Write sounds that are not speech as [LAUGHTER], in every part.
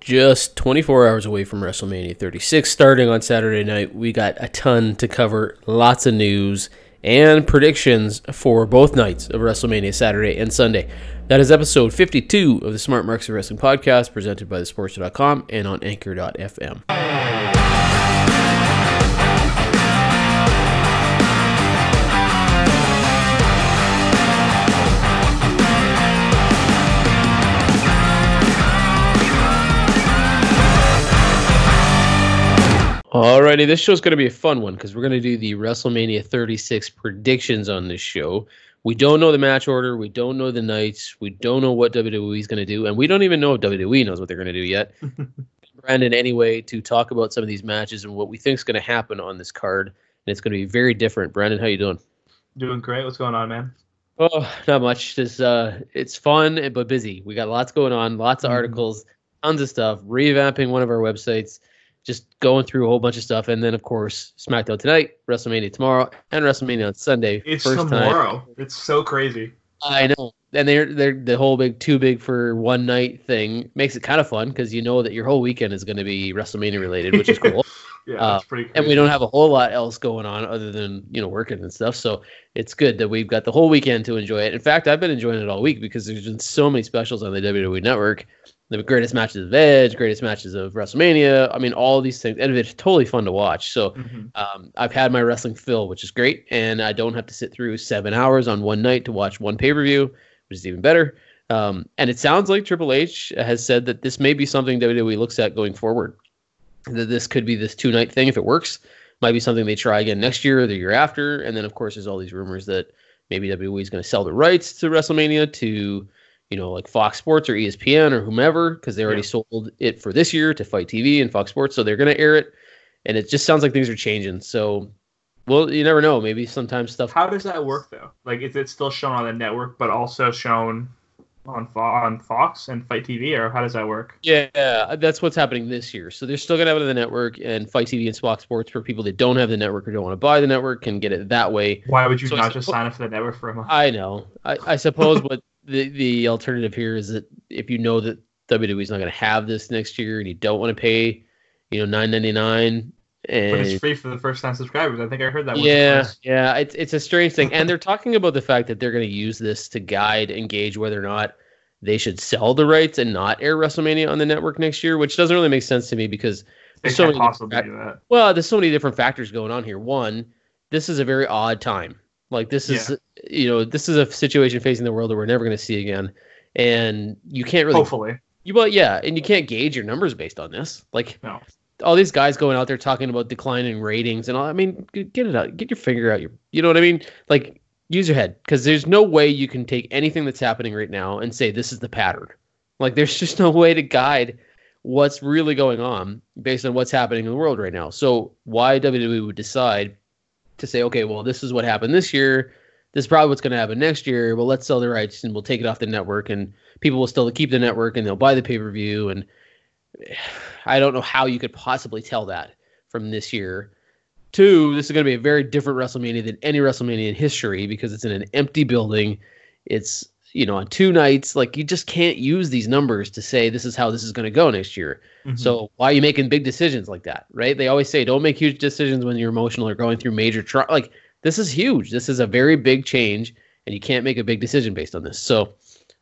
just 24 hours away from WrestleMania 36 starting on Saturday night. We got a ton to cover, lots of news and predictions for both nights of WrestleMania Saturday and Sunday. That is episode 52 of the Smart Marks of Wrestling podcast presented by thesports.com and on anchor.fm. Alrighty, this show's going to be a fun one because we're going to do the WrestleMania 36 predictions on this show. We don't know the match order, we don't know the nights, we don't know what WWE is going to do, and we don't even know if WWE knows what they're going to do yet. [LAUGHS] Brandon, anyway, to talk about some of these matches and what we think is going to happen on this card, and it's going to be very different. Brandon, how you doing? Doing great. What's going on, man? Oh, not much. Just uh, it's fun but busy. We got lots going on, lots of mm-hmm. articles, tons of stuff. Revamping one of our websites just going through a whole bunch of stuff, and then of course SmackDown tonight, WrestleMania tomorrow, and WrestleMania on Sunday. It's tomorrow. Time. It's so crazy. I know, and they're they're the whole big too big for one night thing makes it kind of fun because you know that your whole weekend is going to be WrestleMania related, which is [LAUGHS] cool. yeah, uh, that's pretty. Crazy. And we don't have a whole lot else going on other than you know working and stuff, so it's good that we've got the whole weekend to enjoy it. In fact, I've been enjoying it all week because there's been so many specials on the WWE Network the greatest matches of Edge, greatest matches of WrestleMania. I mean, all these things, and it's totally fun to watch. So mm-hmm. um, I've had my wrestling fill, which is great, and I don't have to sit through seven hours on one night to watch one pay per view, which is even better. Um, and it sounds like Triple H has said that this may be something WWE looks at going forward. That this could be this two night thing if it works. Might be something they try again next year or the year after. And then, of course, there's all these rumors that maybe WWE is going to sell the rights to WrestleMania to you know, like Fox Sports or ESPN or whomever, because they already yeah. sold it for this year to FITE TV and Fox Sports, so they're going to air it. And it just sounds like things are changing. So, well, you never know. Maybe sometimes stuff. How does that work though? Like, is it still shown on the network, but also shown on Fo- on Fox and FITE TV, or how does that work? Yeah, that's what's happening this year. So they're still gonna have it on the network and FITE TV and Fox Sports for people that don't have the network or don't want to buy the network can get it that way. Why would you so not just sign up for the network for a month? I know. I, I suppose [LAUGHS] what the the alternative here is that if you know that WWE is not going to have this next year and you don't want to pay, you know, nine ninety nine. And, but it's free for the first time subscribers. I think I heard that. Yeah, yeah, it's it's a strange thing, and they're [LAUGHS] talking about the fact that they're going to use this to guide, engage whether or not they should sell the rights and not air WrestleMania on the network next year, which doesn't really make sense to me because they so can't possibly do that. Well, there's so many different factors going on here. One, this is a very odd time. Like this is yeah. you know this is a situation facing the world that we're never going to see again, and you can't really hopefully you but yeah, and you can't gauge your numbers based on this. Like no. all these guys going out there talking about declining ratings and all. I mean, get it out, get your finger out your. You know what I mean? Like use your head because there's no way you can take anything that's happening right now and say this is the pattern. Like there's [LAUGHS] just no way to guide what's really going on based on what's happening in the world right now. So why WWE would decide to say, okay, well, this is what happened this year. This is probably what's going to happen next year. Well, let's sell the rights and we'll take it off the network, and people will still keep the network and they'll buy the pay per view. And [SIGHS] I don't know how you could possibly tell that from this year. Two, this is going to be a very different WrestleMania than any WrestleMania in history because it's in an empty building. It's you know on two nights like you just can't use these numbers to say this is how this is going to go next year. Mm-hmm. so why are you making big decisions like that right? They always say don't make huge decisions when you're emotional or going through major trial like this is huge. This is a very big change and you can't make a big decision based on this. So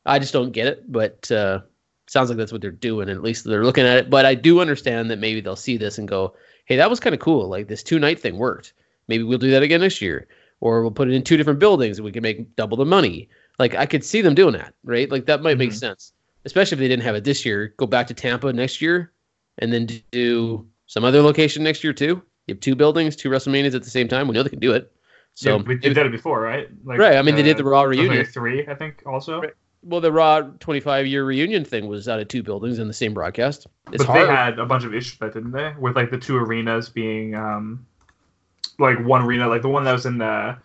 i just don't get it but uh sounds like that's what they're doing at least they're looking at it. But i do understand that maybe they'll see this and go hey that was kind of cool. Like this two night thing worked. Maybe we'll do that again next year or we'll put it in two different buildings and we can make double the money like I could see them doing that, right? Like that might mm-hmm. make sense, especially if they didn't have it this year. Go back to Tampa next year, and then do some other location next year too. You have two buildings, two WrestleManias at the same time. We know they can do it. So yeah, we did that before, right? Like, right. I mean, uh, they did the Raw reunion. Like three, I think, also. Right. Well, the Raw 25 year reunion thing was out of two buildings in the same broadcast. It's but hard. they had a bunch of issues with that, didn't they? With like the two arenas being, um, like one arena, like the one that was in the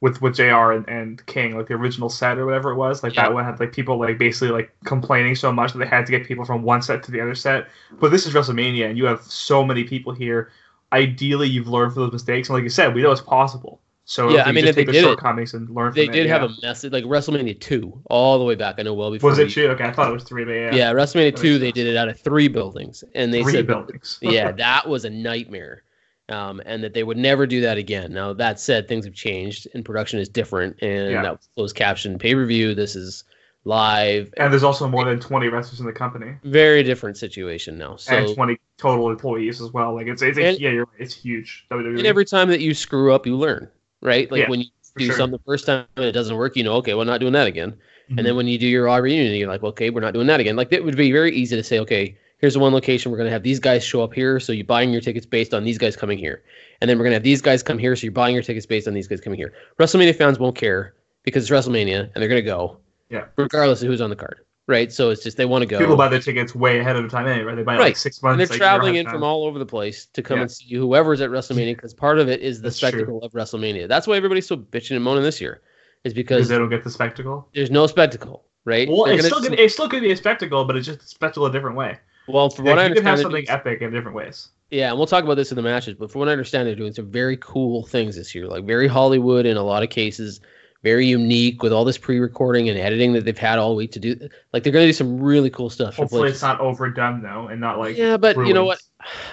with with JR And, and, King, like the original set or whatever it was. Like yeah. that one had like people like basically like complaining so much that they had to get people from one set to the other set. But this is WrestleMania, and you have so many people here. Ideally, you've learned from those mistakes, and like you said, we know it's possible. So Yeah, if I mean, if they take the did it, and learn. They did it, have yeah. a message like WrestleMania two all the way back. I know well before. Was it we- two? Okay, I thought it was three, but yeah. Yeah, WrestleMania two. They did it out of three buildings, and they three said buildings. yeah, [LAUGHS] that was a nightmare. Um, and that they would never do that again. Now that said, things have changed and production is different. And Yeah. that was closed caption pay per view. This is live. and there's also more than 20 wrestlers in the company, Very different situation now. So and 20 total employees as well. Like it's, it's And- yeah, you're. It's huge. WWE. and every time that you screw up, you learn, right? Like Yeah, when you do sure. something the first time and it doesn't work, you know, okay, we're not doing that again. Mhm. And then when you do your raw reunion, you're like, okay, we're not doing that again. Like it would be very easy to say, okay, here's the one location. We're gonna have these guys show up here, so you're buying your tickets based on these guys coming here. And then we're gonna have these guys come here, so you're buying your tickets based on these guys coming here. WrestleMania fans won't care because it's WrestleMania and they're gonna go. Yeah. Regardless of who's on the card. Right. So it's just they want to go. people buy their tickets way ahead of the time anyway. Right? they buy right. like six months and they're year traveling in of from all over the place to come Yeah. and see whoever's at WrestleMania because part of it is the That's true. spectacle of WrestleMania. That's why everybody's so bitching and moaning this year, is because they don't get the spectacle. there's no spectacle, right? Well, it's still gonna, it's still gonna be a spectacle, but it's just a spectacle a different way. Well, from Like, what I can have something epic in different ways. yeah, and we'll talk about this in the matches. But from what I understand, they're doing some very cool things this year, like very Hollywood in a lot of cases, very unique with all this pre-recording and editing that they've had all week to do. Like they're gonna do some really cool stuff. Hopefully, it's not overdone though, and not like yeah, but you know what?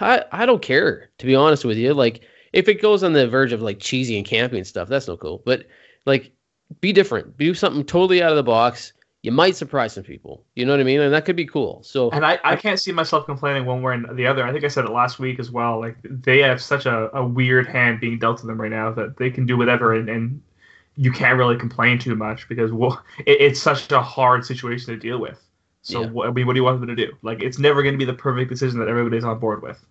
I I don't care to be honest with you. Like if it goes on the verge of like cheesy and campy and stuff, that's no cool. But like be different, do something totally out of the box. You might surprise some people. You know what I mean? And that could be cool. So And I, I can't see myself complaining one way or the other. I think I said it last week as well. Like they have such a, a weird hand being dealt to them right now that they can do whatever, and, and you can't really complain too much because well, [LAUGHS] it, it's such a hard situation to deal with. So Yeah. what, I mean, what do you want them to do? Like it's never going to be the perfect decision that everybody's on board with.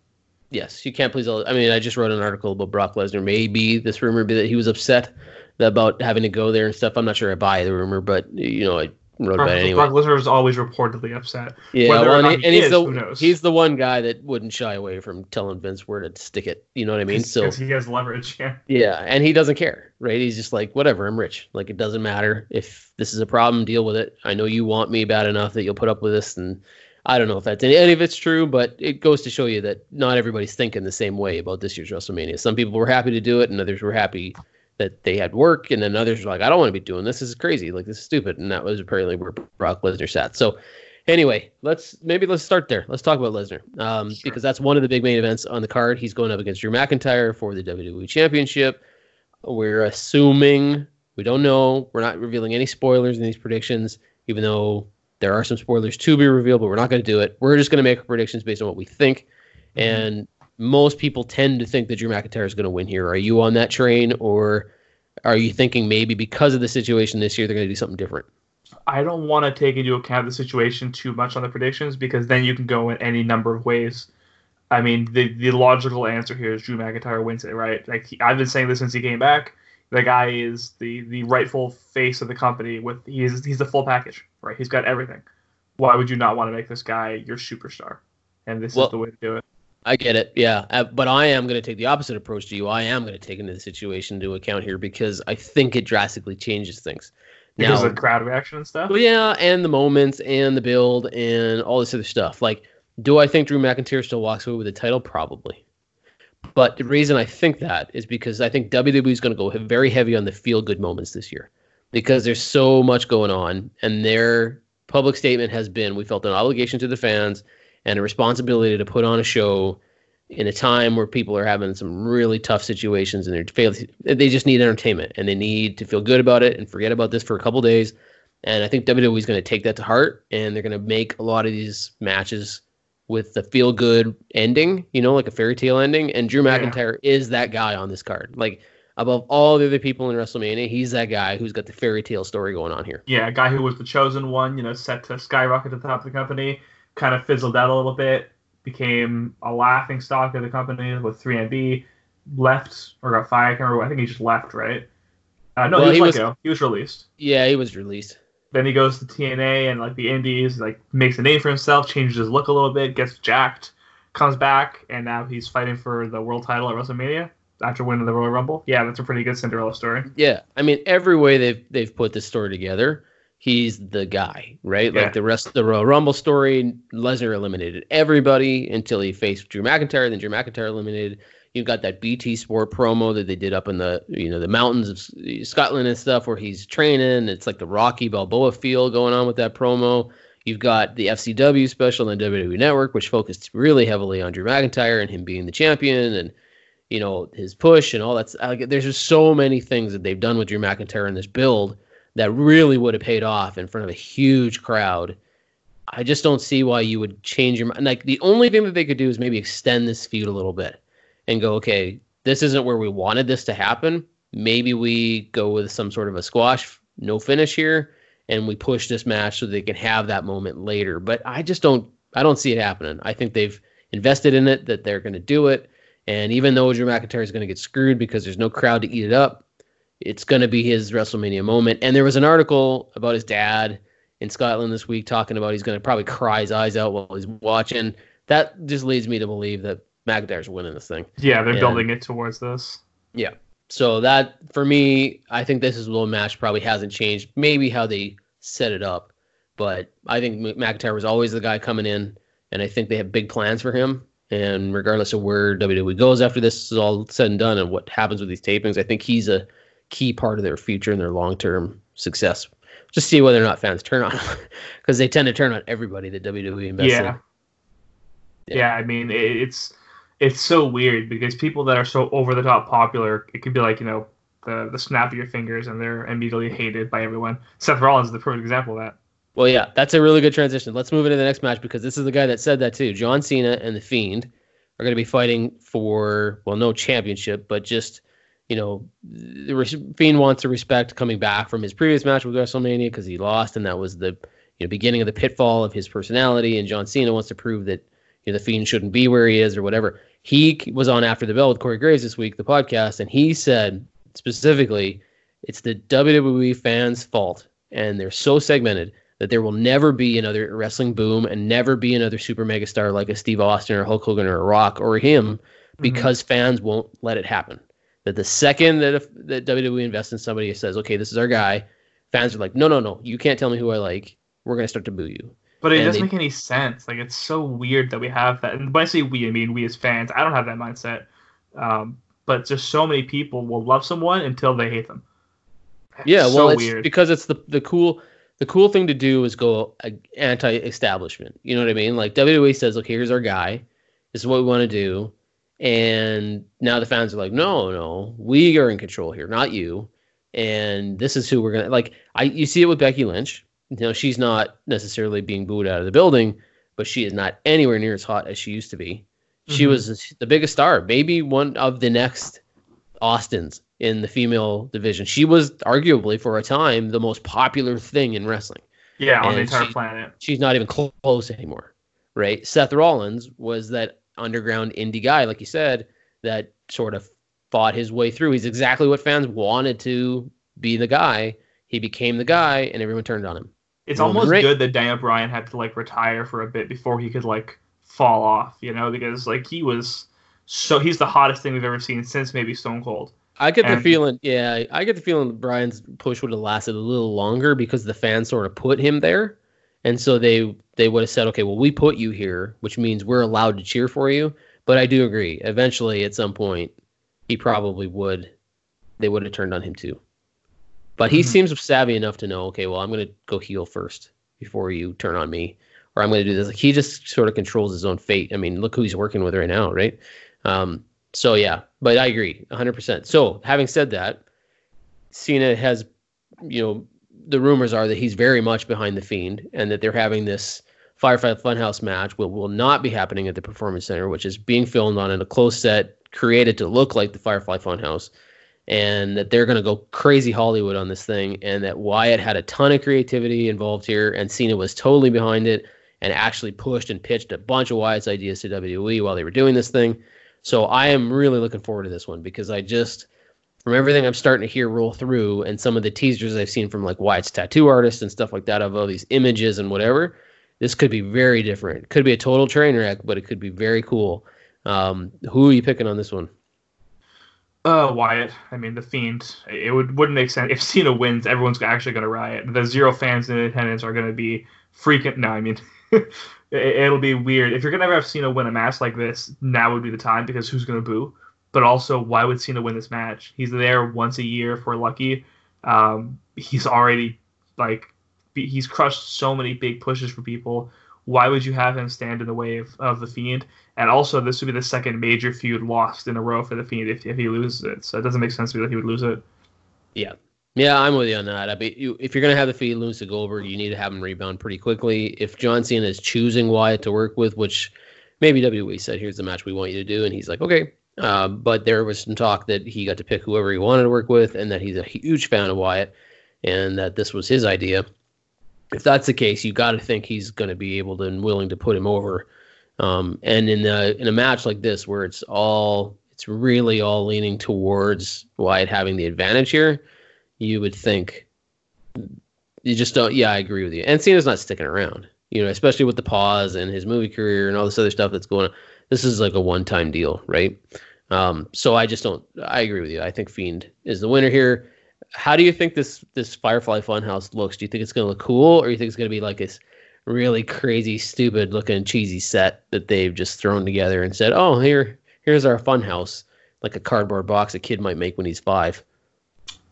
yes, you can't please all. I mean, I just wrote an article about Brock Lesnar. Maybe this rumor be that he was upset about having to go there and stuff. I'm not sure I buy the rumor, but you know, I wrote Brock, about anyway. Brock Lesnar is always reportedly upset. Yeah, Whether or well, and, not he, and he's is, the who knows? he's the one guy that wouldn't shy away from telling Vince where to stick it. You know what I mean? So he has leverage. Yeah. yeah, and he doesn't care, right? He's just like, whatever, I'm rich. Like it doesn't matter if this is a problem, deal with it. I know you want me bad enough that you'll put up with this, and I don't know if that's any, any of it's true, but it goes to show you that not everybody's thinking the same way about this year's WrestleMania. Some people were happy to do it, and others were happy that they had work, and then others were like, I don't want to be doing this. This is crazy. Like this is stupid, and that was apparently where Brock Lesnar sat. So. Anyway, let's maybe let's start there. Let's talk about Lesnar um, Sure. because that's one of the big main events on the card. He's going up against Drew McIntyre for the WWE Championship. We're assuming we don't know. We're not revealing any spoilers in these predictions, even though there are some spoilers to be revealed. But we're not going to do it. We're just going to make predictions based on what we think. And most people tend to think that Drew McIntyre is going to win here. Are you on that train, or are you thinking maybe because of the situation this year they're going to do something different? I don't want to take into account the situation too much on the predictions because then you can go in any number of ways. I mean, the the logical answer here is Drew McIntyre wins it, right? Like he, I've been saying this since he came back. The guy is the the rightful face of the company. With he's he's the full package, right? He's got everything. Why would you not want to make this guy your superstar? And this Well- is the way to do it. I get it, yeah, uh, but I am going to take the opposite approach to you. I am going to take into the situation into account here because I think it drastically changes things. Because Now, of crowd reaction and stuff. Well, yeah, and the moments and the build and all this other stuff. Like, do I think Drew McIntyre still walks away with the title? Probably. But the reason I think that is because I think WWE is going to go very heavy on the feel good moments this year because there's so much going on. And their public statement has been we felt an obligation to the fans and a responsibility to put on a show in a time where people are having some really tough situations and they're they just need entertainment and they need to feel good about it and forget about this for a couple days. And I think WWE is going to take that to heart and they're going to make a lot of these matches with the feel good ending, you know, like a fairy tale ending. And Drew Yeah. McIntyre is that guy on this card. Like above all the other people in WrestleMania, he's that guy who's got the fairy tale story going on here. Yeah, a guy who was the chosen one, you know, set to skyrocket to the top of the company, kind of fizzled out a little bit, became a laughing stock of the company with 3MB, left or got fired. I can't remember. I think he just left, right? Uh, no, Well, he he was was- let go. He was released. Yeah, he was released. Then he goes to TNA and like the Indies, like makes a name for himself, changes his look a little bit, gets jacked, comes back, and now he's fighting for the world title at WrestleMania after winning the Royal Rumble. Yeah, that's a pretty good Cinderella story. Yeah, I mean, every way they've they've put this story together, he's the guy, right? Yeah. Like the rest, of the Royal Rumble story, Lesnar eliminated everybody until he faced Drew McIntyre. Then Drew McIntyre eliminated. You've got that BT Sport promo that they did up in the you know the mountains of Scotland and stuff where he's training. It's like the Rocky Balboa feel going on with that promo. You've got the FCW special on the WWE Network, which focused really heavily on Drew McIntyre and him being the champion and you know his push and all that. There's just so many things that they've done with Drew McIntyre in this build that really would have paid off in front of a huge crowd. I just don't see why you would change your mind. Like the only thing that they could do is maybe extend this feud a little bit and go, okay, this isn't where we wanted this to happen. Maybe we go with some sort of a squash, no finish here, and we push this match so they can have that moment later. But I just don't, I don't see it happening. I think they've invested in it, that they're going to do it. And even though Drew McIntyre is going to get screwed because there's no crowd to eat it up, it's going to be his WrestleMania moment. And there was an article about his dad in Scotland this week talking about he's going to probably cry his eyes out while he's watching. That just leads me to believe that McIntyre's winning this thing. Yeah, they're and, building it towards this. Yeah. So that for me, I think this is a little match probably hasn't changed. Maybe how they set it up, but I think McIntyre was always the guy coming in, and I think they have big plans for him. And regardless of where WWE goes after this is all said and done, and what happens with these tapings, I think he's a key part of their future and their long term success. Just see whether or not fans turn on [LAUGHS] him, because they tend to turn on everybody that WWE invests yeah. in. Yeah. yeah, I mean it's it's so weird because people that are so over the top popular, it could be like you know the the snap of your fingers and they're immediately hated by everyone. Seth Rollins is the perfect example of that. Well, yeah, that's a really good transition. Let's move into the next match because this is the guy that said that too. John Cena and the Fiend are going to be fighting for well, no championship, but just you know, the Fiend wants to respect coming back from his previous match with WrestleMania because he lost, and that was the you know beginning of the pitfall of his personality. And John Cena wants to prove that you know, the Fiend shouldn't be where he is or whatever. He was on After the Bell with Corey Graves this week, the podcast, and he said specifically, it's the WWE fans' fault, and they're so segmented that there will never be another wrestling boom and never be another super mega star like a Steve Austin or Hulk Hogan or a Rock or him mm-hmm. because mm-hmm. fans won't let it happen. That the second that if, that WWE invests in somebody says, okay, this is our guy, fans are like, no, no, no, you can't tell me who I like. We're gonna start to boo you. But it and doesn't they, make any sense. Like it's so weird that we have that. And when I say we, I mean we as fans. I don't have that mindset. Um, but just so many people will love someone until they hate them. Yeah, well, so it's weird. because it's the the cool the cool thing to do is go anti-establishment. You know what I mean? Like WWE says, okay, here's our guy. This is what we want to do. And now the fans are like, no, no, we are in control here, not you. And this is who we're gonna like. I you see it with Becky Lynch. You know, she's not necessarily being booed out of the building, but she is not anywhere near as hot as she used to be. She mm-hmm. was the biggest star, maybe one of the next Austins in the female division. She was arguably for a time the most popular thing in wrestling. Yeah, on and the entire she, planet. She's not even close anymore, right? Seth Rollins was that underground indie guy, like you said, that sort of fought his way through. He's exactly what fans wanted to be the guy. He became the guy, and everyone turned on him. It's almost good that Daniel Bryan had to like retire for a bit before he could like fall off, you know, because like he was so he's the hottest thing we've ever seen since maybe Stone Cold. I get and, the feeling, yeah, I get the feeling Bryan's push would have lasted a little longer because the fans sort of put him there, and so they they would have said, okay, well, we put you here, which means we're allowed to cheer for you. But I do agree, eventually, at some point, he probably would. They would have turned on him too. But he mm-hmm. seems savvy enough to know, okay, well, I'm going to go heel first before you turn on me, or I'm going to do this. Like he just sort of controls his own fate. I mean, look who he's working with right now, right? Um, so yeah, but I agree 100%. So having said that, Cena has, you know, the rumors are that he's very much behind the Fiend, and that they're having this Firefly Funhouse match will will not be happening at the Performance Center, which is being filmed on in a close set created to look like the Firefly Funhouse and that they're going to go crazy Hollywood on this thing, and that Wyatt had a ton of creativity involved here, and Cena was totally behind it and actually pushed and pitched a bunch of Wyatt's ideas to WWE while they were doing this thing. So I am really looking forward to this one because I just, from everything I'm starting to hear roll through, and some of the teasers I've seen from like Wyatt's tattoo artist and stuff like that of all these images and whatever, this could be very different. It could be a total train wreck, but it could be very cool. Um, who are you picking on this one? Uh, Wyatt. I mean, the Fiend. It would wouldn't make sense if Cena wins. Everyone's actually going to riot. The zero fans in attendance are going to be freaking. No, I mean, [LAUGHS] it, will be weird if you're going to ever have Cena win a match like this. Now would be the time because who's going to boo? But also why would Cena win this match? He's there once a year if we're lucky. Um, he's already like he's crushed so many big pushes for people. Why would you have him stand in the way of, of the Fiend? And also, this would be the second major feud lost in a row for the Fiend if, if he loses it. So it doesn't make sense to me that he would lose it. Yeah. Yeah, I'm with you on that. I mean, you, if you're going to have the Fiend lose to Goldberg, you need to have him rebound pretty quickly. If John Cena is choosing Wyatt to work with, which maybe WWE said, here's the match we want you to do, and he's like, okay. Uh, but there was some talk that he got to pick whoever he wanted to work with, and that he's a huge fan of Wyatt, and that this was his idea if that's the case, you got to think he's going to be able to and willing to put him over. Um, and in a in a match like this, where it's all it's really all leaning towards Wyatt having the advantage here, you would think you just don't. Yeah, I agree with you. And Cena's not sticking around, you know, especially with the pause and his movie career and all this other stuff that's going on. This is like a one time deal, right? Um, so I just don't. I agree with you. I think Fiend is the winner here how do you think this this Firefly Funhouse looks? Do you think it's gonna look cool, or you think it's gonna be like this really crazy, stupid looking, cheesy set that they've just thrown together and said, "Oh, here, here's our funhouse," like a cardboard box a kid might make when he's five?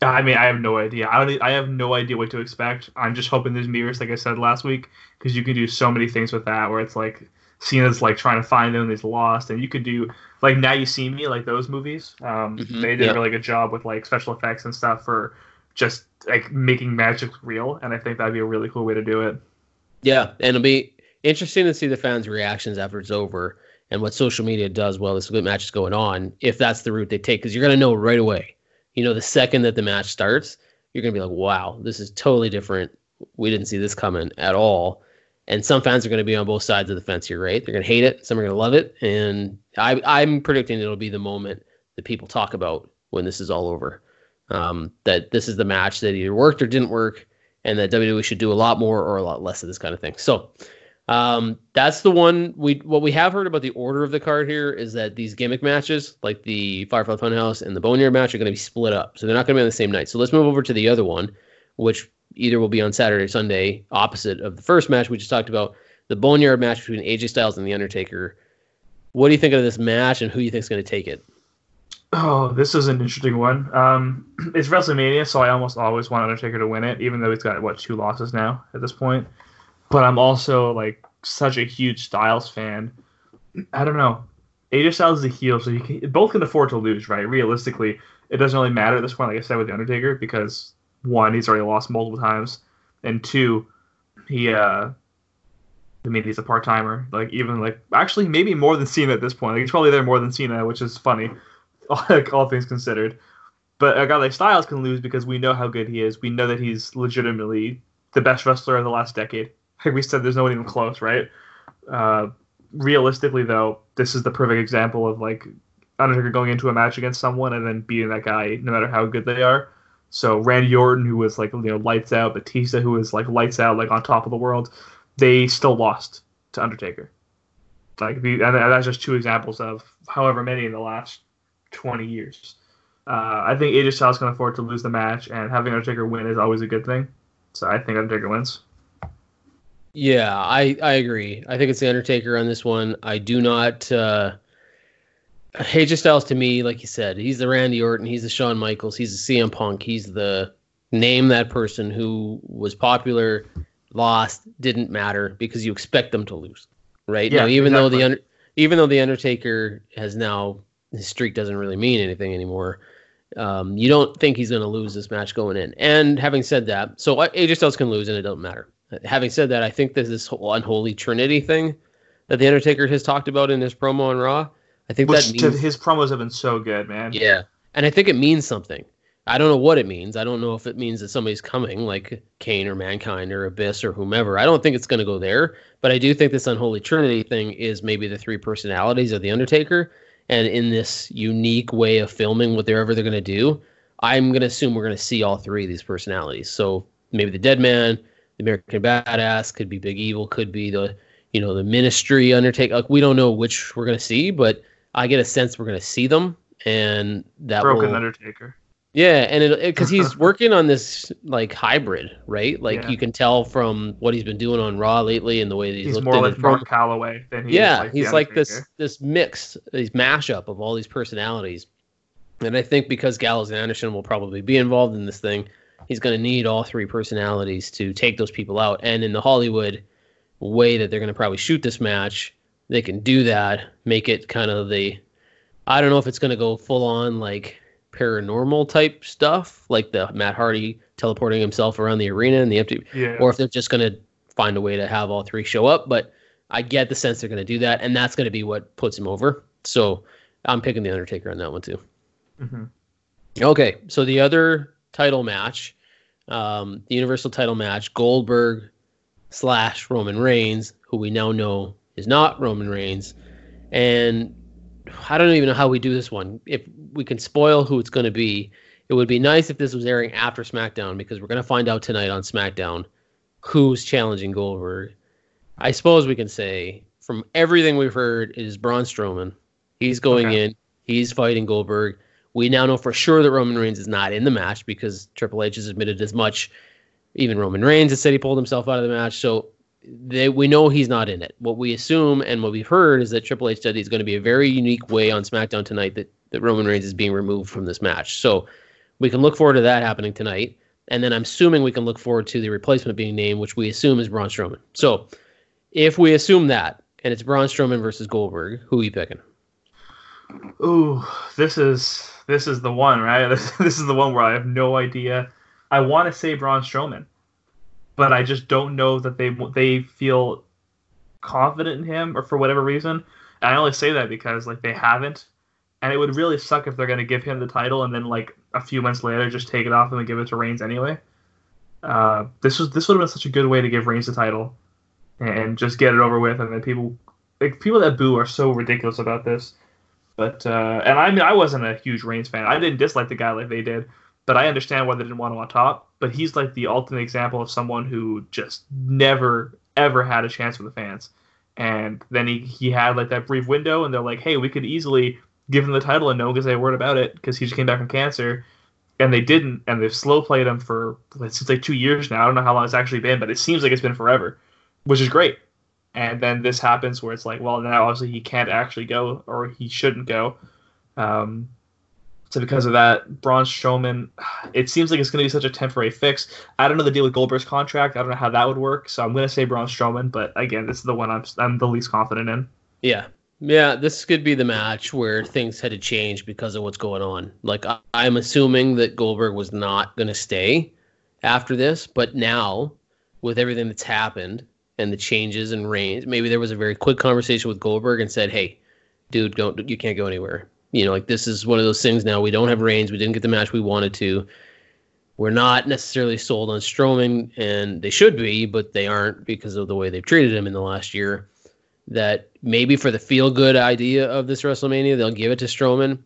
I mean, I have no idea. I don't. I have no idea what to expect. I'm just hoping there's mirrors, like I said last week, because you can do so many things with that. Where it's like Cena's like trying to find them, he's lost, and you could do like Now You See Me, like those movies. Um, mm-hmm, they did yeah. a really good job with like special effects and stuff for just like making magic real, and I think that'd be a really cool way to do it. Yeah, and it'll be interesting to see the fans' reactions after it's over and what social media does while this good match is going on. If that's the route they take, because you're gonna know right away. You know, the second that the match starts, you're gonna be like, "Wow, this is totally different. We didn't see this coming at all." And some fans are going to be on both sides of the fence here, right? They're going to hate it, some are going to love it, and I, I'm predicting it'll be the moment that people talk about when this is all over. Um, that this is the match that either worked or didn't work, and that WWE should do a lot more or a lot less of this kind of thing. So um, that's the one we what we have heard about the order of the card here is that these gimmick matches, like the Firefly Funhouse and the Boneyard match, are going to be split up, so they're not going to be on the same night. So let's move over to the other one, which either will be on Saturday or Sunday, opposite of the first match we just talked about, the Boneyard match between AJ Styles and The Undertaker. What do you think of this match, and who do you think is going to take it? Oh, this is an interesting one. Um, [CLEARS THROAT] it's WrestleMania, so I almost always want Undertaker to win it, even though he's got what two losses now at this point. But I'm also like such a huge Styles fan. I don't know. AJ Styles is a heel, so you can, both can afford to lose, right? Realistically, it doesn't really matter at this point, like I said with the Undertaker, because one, he's already lost multiple times, and two, he uh, I mean, he's a part timer. Like even like actually maybe more than Cena at this point. Like he's probably there more than Cena, which is funny, [LAUGHS] like all things considered. But a guy like Styles can lose because we know how good he is. We know that he's legitimately the best wrestler of the last decade. [LAUGHS] Like we said, there's no one even close, right? Uh, realistically, though, this is the perfect example of like Undertaker going into a match against someone and then beating that guy, no matter how good they are. So Randy Orton, who was like you know lights out, Batista, who was like lights out, like on top of the world, they still lost to Undertaker. Like and that's just two examples of however many in the last twenty years. Uh, I think AJ Styles can afford to lose the match, and having Undertaker win is always a good thing. So I think Undertaker wins. Yeah, I I agree. I think it's the Undertaker on this one. I do not. Uh, AJ Styles to me, like you said, he's the Randy Orton, he's the Shawn Michaels, he's the CM Punk, he's the name that person who was popular, lost, didn't matter because you expect them to lose, right? Yeah, now, even exactly. though the even though the Undertaker has now his streak doesn't really mean anything anymore. Um, you don't think he's going to lose this match going in. And having said that, so AJ Styles can lose and it doesn't matter. Having said that, I think there's this whole unholy trinity thing that the Undertaker has talked about in his promo on Raw I think Which that means, his promos have been so good, man. Yeah, and I think it means something. I don't know what it means. I don't know if it means that somebody's coming, like Kane or Mankind or Abyss or whomever. I don't think it's going to go there, but I do think this unholy trinity thing is maybe the three personalities of the Undertaker, and in this unique way of filming whatever they're going to do, I'm going to assume we're going to see all three of these personalities. So maybe the Dead Man, the American Badass, could be Big Evil, could be the you know the Ministry Undertaker. Like we don't know which we're going to see, but I get a sense we're going to see them, and that broken will, Undertaker. Yeah, and because he's [LAUGHS] working on this like hybrid, right? Like yeah. you can tell from what he's been doing on Raw lately and the way he's, he's more like Mark Calaway than he yeah, like he's like this this mix, this mashup of all these personalities. And I think because Gallows and Anderson will probably be involved in this thing, he's going to need all three personalities to take those people out. And in the Hollywood way that they're going to probably shoot this match, they can do that, make it kind of the I don't know if it's going to go full on like paranormal type stuff, like the Matt Hardy teleporting himself around the arena and the empty, Yeah. or if they're just going to find a way to have all three show up. But I get the sense they're going to do that, and that's going to be what puts him over. So I'm picking the Undertaker on that one too. Mhm. Okay, so the other title match, um, the Universal title match, Goldberg slash Roman Reigns, who we now know is not Roman Reigns, and I don't even know how we do this one. If we can spoil who it's going to be, it would be nice if this was airing after SmackDown because we're going to find out tonight on SmackDown who's challenging Goldberg. I suppose we can say from everything we've heard it is Braun Strowman. He's going Okay. in. He's fighting Goldberg. We now know for sure that Roman Reigns is not in the match because Triple H has admitted as much. Even Roman Reigns has said he pulled himself out of the match. So they, we know he's not in it. What we assume and what we've heard is that Triple H said he's going to be a very unique way on SmackDown tonight that, that Roman Reigns is being removed from this match. So we can look forward to that happening tonight. And then I'm assuming we can look forward to the replacement being named, which we assume is Braun Strowman. So if we assume that, and it's Braun Strowman versus Goldberg, who are you picking? Ooh, this is this is the one, right? This, [LAUGHS] this is the one where I have no idea. I want to say Braun Strowman, but I just don't know that they they feel confident in him, or for whatever reason. And I only say that because like they haven't, and it would really suck if they're gonna give him the title and then like a few months later just take it off him and give it to Reigns anyway. Uh, this was this would have been such a good way to give Reigns the title, and just get it over with, and then people like people that boo are so ridiculous about this. But uh, and I mean, I wasn't a huge Reigns fan. I didn't dislike the guy like they did, but I understand why they didn't want him on top. But he's like the ultimate example of someone who just never ever had a chance with the fans. And then he he had like that brief window, and they're like, hey, we could easily give him the title and no one can say a word about it because he just came back from cancer. And they didn't, and they've slow played him for it like two years now. I don't know how long it's actually been, but it seems like it's been forever, which is great and then this happens where it's like, well, now obviously he can't actually go, or he shouldn't go. Um, so because of that, Braun Strowman, [SIGHS] it seems like it's going to be such a temporary fix. I don't know the deal with Goldberg's contract. I don't know how that would work. So I'm going to say Braun Strowman, but again, this is the one I'm I'm the least confident in. Yeah. Yeah, this could be the match where things had to change because of what's going on. Like I, I'm assuming that Goldberg was not going to stay after this, but now with everything that's happened and the changes and Reigns, maybe there was a very quick conversation with Goldberg and said, "Hey, dude, don't you can't go anywhere." You know, like this is one of those things now. We don't have Reigns. We didn't get the match we wanted to. We're not necessarily sold on Strowman, and they should be, but they aren't because of the way they've treated him in the last year that maybe for the feel good idea of this WrestleMania, they'll give it to Strowman.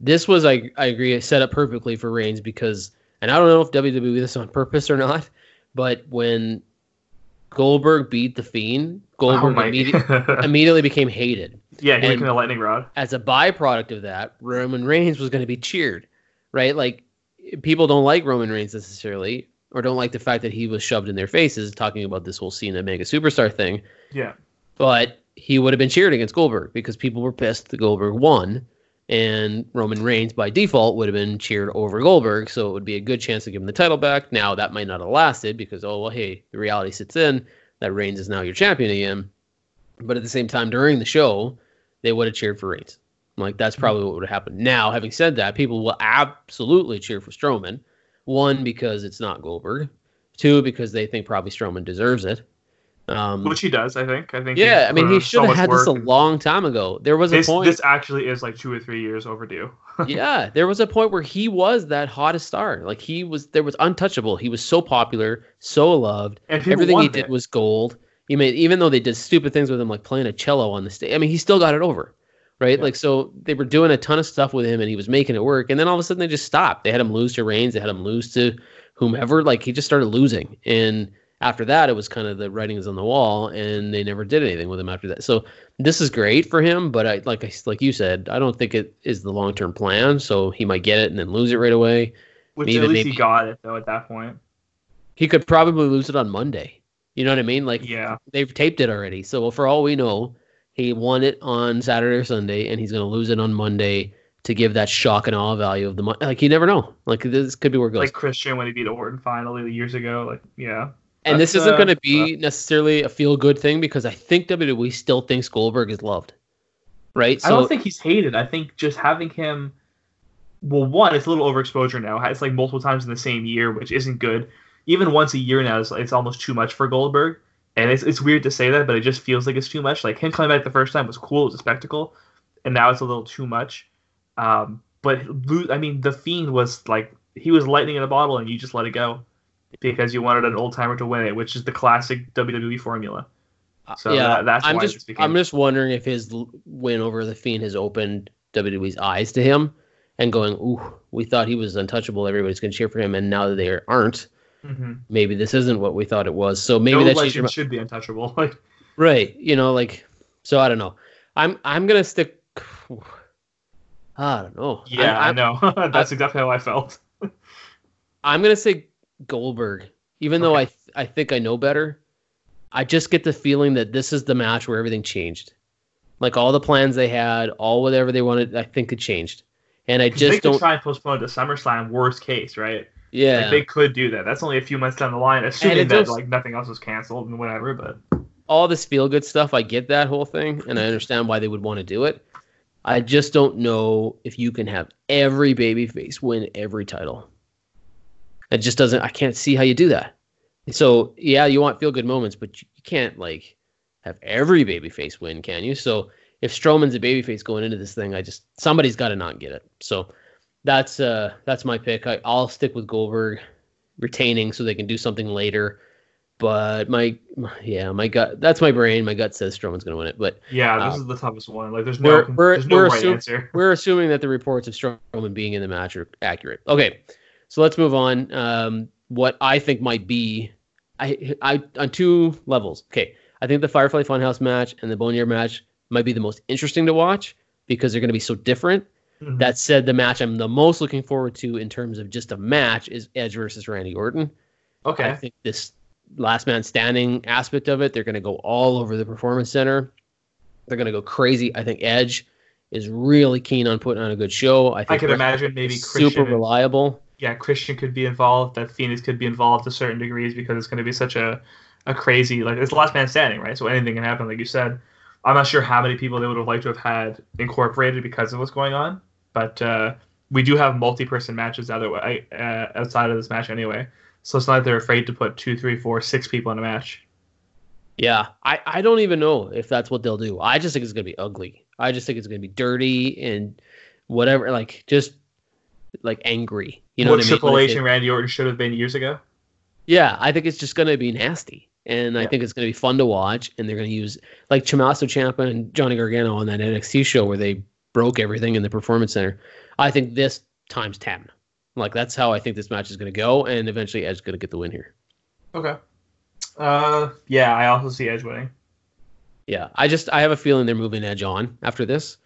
This was, I, I agree, set up perfectly for Reigns because, and I don't know if WWE did this on purpose or not, but when Goldberg beat The Fiend, oh Goldberg my- immedi- [LAUGHS] immediately became hated. Yeah, he and- became a lightning rod. As a byproduct of that, Roman Reigns was going to be cheered, right? Like, people don't like Roman Reigns necessarily, or don't like the fact that he was shoved in their faces talking about this whole Cena mega superstar thing Yeah, but he would have been cheered against Goldberg because people were pissed that Goldberg won, and Roman Reigns by default would have been cheered over Goldberg, so it would be a good chance to give him the title back. Now that might not have lasted because oh well, hey, the reality sits in that Reigns is now your champion again. But at the same time, during the show, they would have cheered for Reigns. Like that's probably what would have happened. Now, having said that, people will absolutely cheer for Strowman. One because it's not Goldberg. Two because they think probably Strowman deserves it. Um, which he does. I think. I think. yeah, I mean, he should so have had this a long time ago. There was a point. this actually is like two or three years overdue. [LAUGHS] yeah, there was a point where he was that hottest star. Like he was, there was untouchable. He was so popular, so loved. And Everything he did it. was gold. You mean, even though they did stupid things with him, like playing a cello on the stage. I mean, he still got it over, right? Yeah. Like so, they were doing a ton of stuff with him, and he was making it work. And then all of a sudden, they just stopped. They had him lose to Reigns. They had him lose to whomever. Like he just started losing, and after that, it was kind of the writing is on the wall, and they never did anything with him after that. So this is great for him, but I like I like you said, I don't think it is the long term plan. So he might get it and then lose it right away. Which Even at least maybe- he got it though at that point. He could probably lose it on Monday. You know what I mean? Like Yeah. they've taped it already. So for all we know, he won it on Saturday or Sunday, and he's going to lose it on Monday to give that shock and awe value of the money. Like you never know. Like this could be where it goes. Like Christian when he beat Orton finally years ago. Like yeah. and this isn't uh, going to be necessarily a feel good thing because I think WWE still thinks Goldberg is loved. Right? I don't think he's hated. I think just having him. Well, one, it's a little overexposure now. It's like multiple times in the same year, which isn't good. Even once a year now, is it's almost too much for Goldberg. And it's, it's weird to say that, but it just feels like it's too much. Like him coming back the first time was cool, it was a spectacle, and now it's a little too much. Um, but I mean, the Fiend was like he was lightning in a bottle, and you just let it go because you wanted an old timer to win it, which is the classic WWE formula. So yeah, that- that's I'm why just became- I'm just wondering if his win over the Fiend has opened WWE's eyes to him and going, "Ooh, we thought he was untouchable. Everybody's going to cheer for him, and now that they aren't, Mhm. maybe this isn't what we thought it was." So maybe no that's legend should be untouchable. [LAUGHS] Right. You know, like so. I don't know. I'm I'm gonna stick. [SIGHS] I don't know. yeah, I'm, [LAUGHS] I know. that's exactly how I felt. [LAUGHS] I'm gonna say Goldberg, even though I th- I think I know better. I just get the feeling that this is the match where everything changed. Like all the plans they had, all whatever they wanted, I think it changed. And I just could don't. try and postpone it to SummerSlam, worst case, right? Yeah, Like they could do that. That's only a few months down the line, assuming that does- like nothing else was canceled and whatever. But all this feel good stuff. I get that whole thing, and I understand why they would want to do it. I just don't know if you can have every babyface win every title. It just doesn't. I can't see how you do that. So yeah, you want feel good moments, but you you can't like have every babyface win, can you? So if Strowman's a babyface going into this thing, I just somebody's got to not get it. So that's uh that's my pick. I, I'll stick with Goldberg retaining so they can do something later. But my yeah, my gut that's my brain. My gut says Strowman's going to win it. But yeah, this Um, is the toughest one. Like there's no we're- we're- there's no we're right assu- answer. [LAUGHS] we're assuming that the reports of Strowman being in the match are accurate. Okay, so let's move on. Um, what I think might be, I, I on two levels. Okay, I think the Firefly Funhouse match and the Boneyard match might be the most interesting to watch because they're going to be so different. Mhm. That said, the match I'm the most looking forward to in terms of just a match is Edge versus Randy Orton. Okay. I think this last man standing aspect of it, they're going to go all over the performance center. They're going to go crazy. I think Edge is really keen on putting on a good show. I think I could imagine maybe Christian. super reliable. yeah, Christian could be involved. Beth Phoenix could be involved to certain degrees because it's going to be such a a crazy like it's the last man standing, right? So anything can happen, like you said. I'm not sure how many people they would have liked to have had incorporated because of what's going on, but uh, we do have multi-person matches other way uh, outside of this match anyway. So it's not like they're afraid to put two, three, four, six people in a match. Yeah, I, I don't even know if that's what they'll do. I just think it's going to be ugly. I just think it's going to be dirty and whatever, like just like angry. You know what what, Triple I mean? H Like, and Randy Orton should have been years ago. Yeah, I think it's just going to be nasty. And I think it's going to be fun to watch. And they're going to use like Tommaso Ciampa and Johnny Gargano on that NXT show where they broke everything in the Performance Center. I think this times 10. Like that's how I think this match is going to go. And eventually Edge's going to get the win here. Okay. Uh, yeah, I also see Edge winning. Yeah, I just I have a feeling they're moving Edge on after this.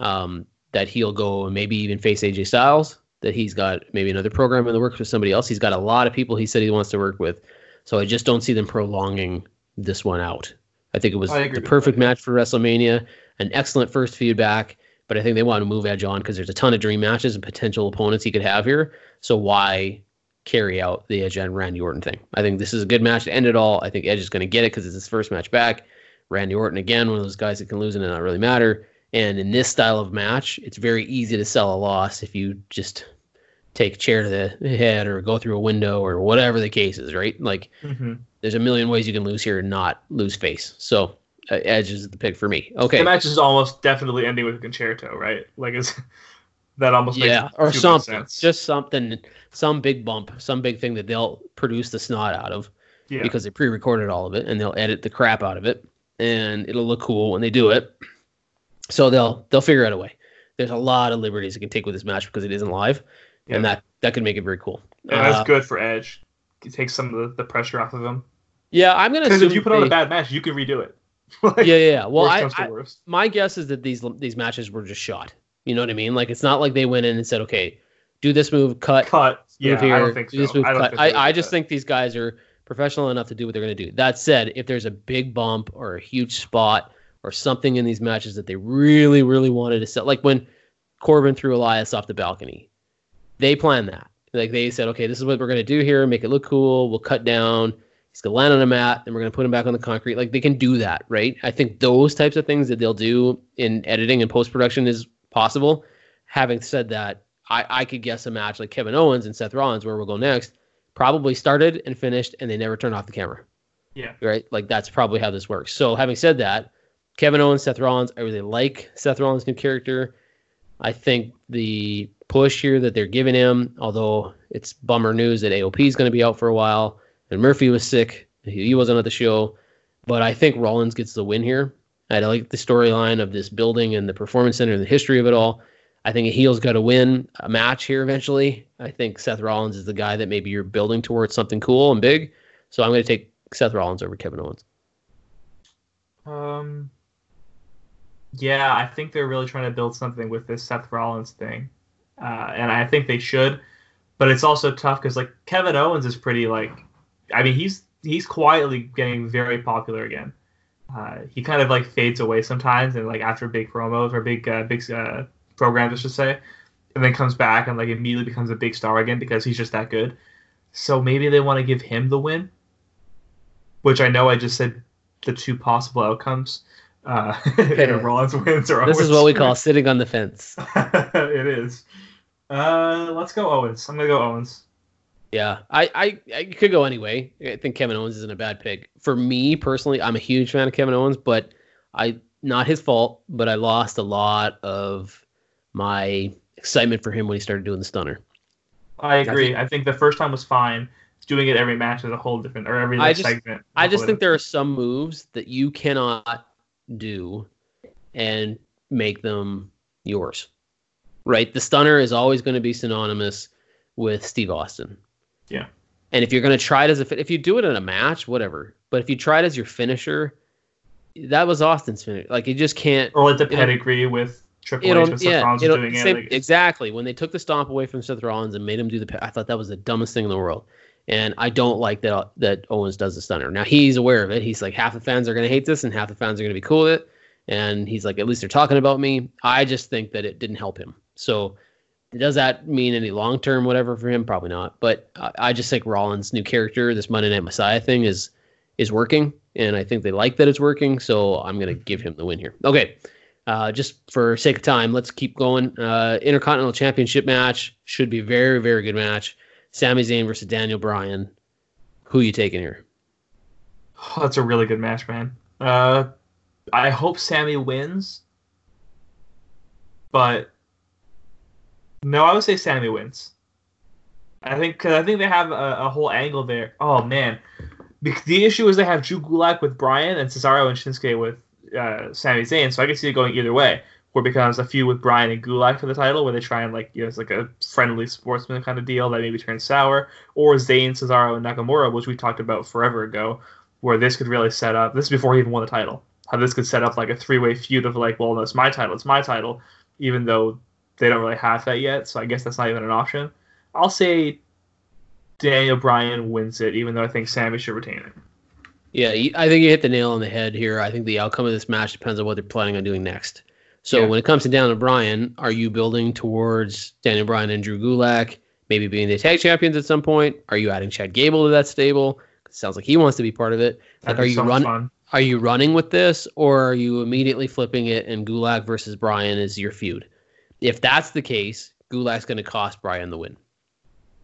Um, that he'll go and maybe even face AJ Styles. That he's got maybe another program in the works with somebody else. He's got a lot of people he said he wants to work with. So I just don't see them prolonging this one out. I think it was the perfect match for WrestleMania, an excellent first feedback. But I think they want to move Edge on because there's a ton of dream matches and potential opponents he could have here. So why carry out the Edge and Randy Orton thing? I think this is a good match to end it all. I think Edge is going to get it because it's his first match back. Randy Orton again, one of those guys that can lose and it not really matter. And in this style of match, it's very easy to sell a loss if you just take a chair to the head or go through a window or whatever the case is, right? Like Mm-hmm. there's a million ways you can lose here and not lose face. So uh, Edge is the pick for me. Okay. The match is almost definitely ending with a Con-Chair-To, right? Like, is [LAUGHS] that almost yeah, or something. sense. Just something, some big bump, some big thing that they'll produce the snot out of yeah. because they pre-recorded all of it and they'll edit the crap out of it and it'll look cool when they do it. So they'll they'll figure out a way. There's a lot of liberties they can take with this match because it isn't live, and that that could make it very cool. And that's Uh, good for Edge. It takes some of the, the pressure off of him. Yeah, I'm gonna Because if you put on they- a bad match, you can redo it. [LAUGHS] Like, yeah, yeah. Well, I, I my guess is that these these matches were just shot. You know what I mean? Like it's not like they went in and said, okay, do this move, cut, Cut. Yeah, here, I don't think so. move, I don't cut. think I, I just that. think these guys are professional enough to do what they're going to do. That said, if there's a big bump or a huge spot or something in these matches that they really, really wanted to sell, like when Corbin threw Elias off the balcony. They planned that. Like they said, okay, this is what we're gonna do here. Make it look cool. We'll cut down. He's gonna land on a mat, and we're gonna put him back on the concrete. Like they can do that, right? I think those types of things that they'll do in editing and post production is possible. Having said that, I, I could guess a match like Kevin Owens and Seth Rollins, where we'll go next, probably started and finished, and they never turned off the camera. Yeah. Right? Like that's probably how this works. So having said that, Kevin Owens, Seth Rollins, I really like Seth Rollins' new character. I think the push here that they're giving him, although it's bummer news that AOP is going to be out for a while, and Murphy was sick, he wasn't at the show, but I think Rollins gets the win here. I like the storyline of this building and the performance center and the history of it all. I think a heel's got to win a match here eventually. I think Seth Rollins is the guy that maybe you're building towards something cool and big. So I'm going to take Seth Rollins over Kevin Owens. Um, yeah, I think they're really trying to build something with this Seth Rollins thing, uh, and I think they should. But it's also tough because like Kevin Owens is pretty like, I mean he's he's quietly getting very popular again. Uh, he kind of like fades away sometimes, and like after big promos or big uh, big uh, programs, I should say, and then comes back and like immediately becomes a big star again because he's just that good. So maybe they want to give him the win, which I know I just said the two possible outcomes. Uh, [LAUGHS] Rollins wins or this Owens is what we call sitting on the fence. [LAUGHS] it is. Uh, let's go Owens. I'm gonna go Owens. Yeah, I, I, I could go anyway. I think Kevin Owens isn't a bad pick. For me personally, I'm a huge fan of Kevin Owens, but I not his fault, but I lost a lot of my excitement for him when he started doing the stunner. I agree. think- I think the first time was fine. Doing it every match is a whole different, or every I just- segment. I just think there are some moves that you cannot do and make them yours. Right? The stunner is always going to be synonymous with Steve Austin. Yeah. And if you're going to try it as a if you do it in a match, whatever. But if you try it as your finisher, that was Austin's finish. Like you just can't or like the pedigree with Triple H and Seth yeah, Rollins doing it. same- like, exactly. When they took the stomp away from Seth Rollins and made him do the, I thought that was the dumbest thing in the world. And I don't like that uh, that Owens does the stunner. Now he's aware of it. He's like half the fans are going to hate this and half the fans are going to be cool with it. And he's like, at least they're talking about me. I just think that it didn't help him. So does that mean any long term whatever for him? Probably not. But I, I just think Rollins' new character, this Monday Night Messiah thing, is is working, and I think they like that it's working. So I'm to give him the win here. Okay. Uh, just for sake of time, let's keep going. Uh, Intercontinental Championship match should be very, very good match. Sami Zayn versus Daniel Bryan. Who you taking here? Oh, that's a really good match, man. Uh, I hope Sami wins, but no, I would say Sami wins. I think because I think they have a, a whole angle there. Oh man, the issue is they have Drew Gulak with Bryan and Cesaro and Shinsuke with uh, Sami Zayn, so I can see it going either way. Where it becomes a feud with Bryan and Gulak for the title, where they try and like you know, it's like a friendly sportsman kind of deal that maybe turns sour, or Zayn, Cesaro, and Nakamura, which we talked about forever ago, where this could really set up. This is before he even won the title. How this could set up like a three-way feud of like, well, no, it's my title, it's my title, even though they don't really have that yet. So I guess that's not even an option. I'll say Daniel Bryan wins it, even though I think Sami should retain it. Yeah, I think you hit the nail on the head here. I think the outcome of this match depends on what they're planning on doing next. So Yeah. when it comes to Daniel Bryan, are you building towards Daniel Bryan and Drew Gulak maybe being the tag champions at some point? Are you adding Chad Gable to that stable? It sounds like he wants to be part of it. Like, are you so much run? Are you running with this, or are you immediately flipping it and Gulak versus Bryan is your feud? If that's the case, Gulak's going to cost Bryan the win.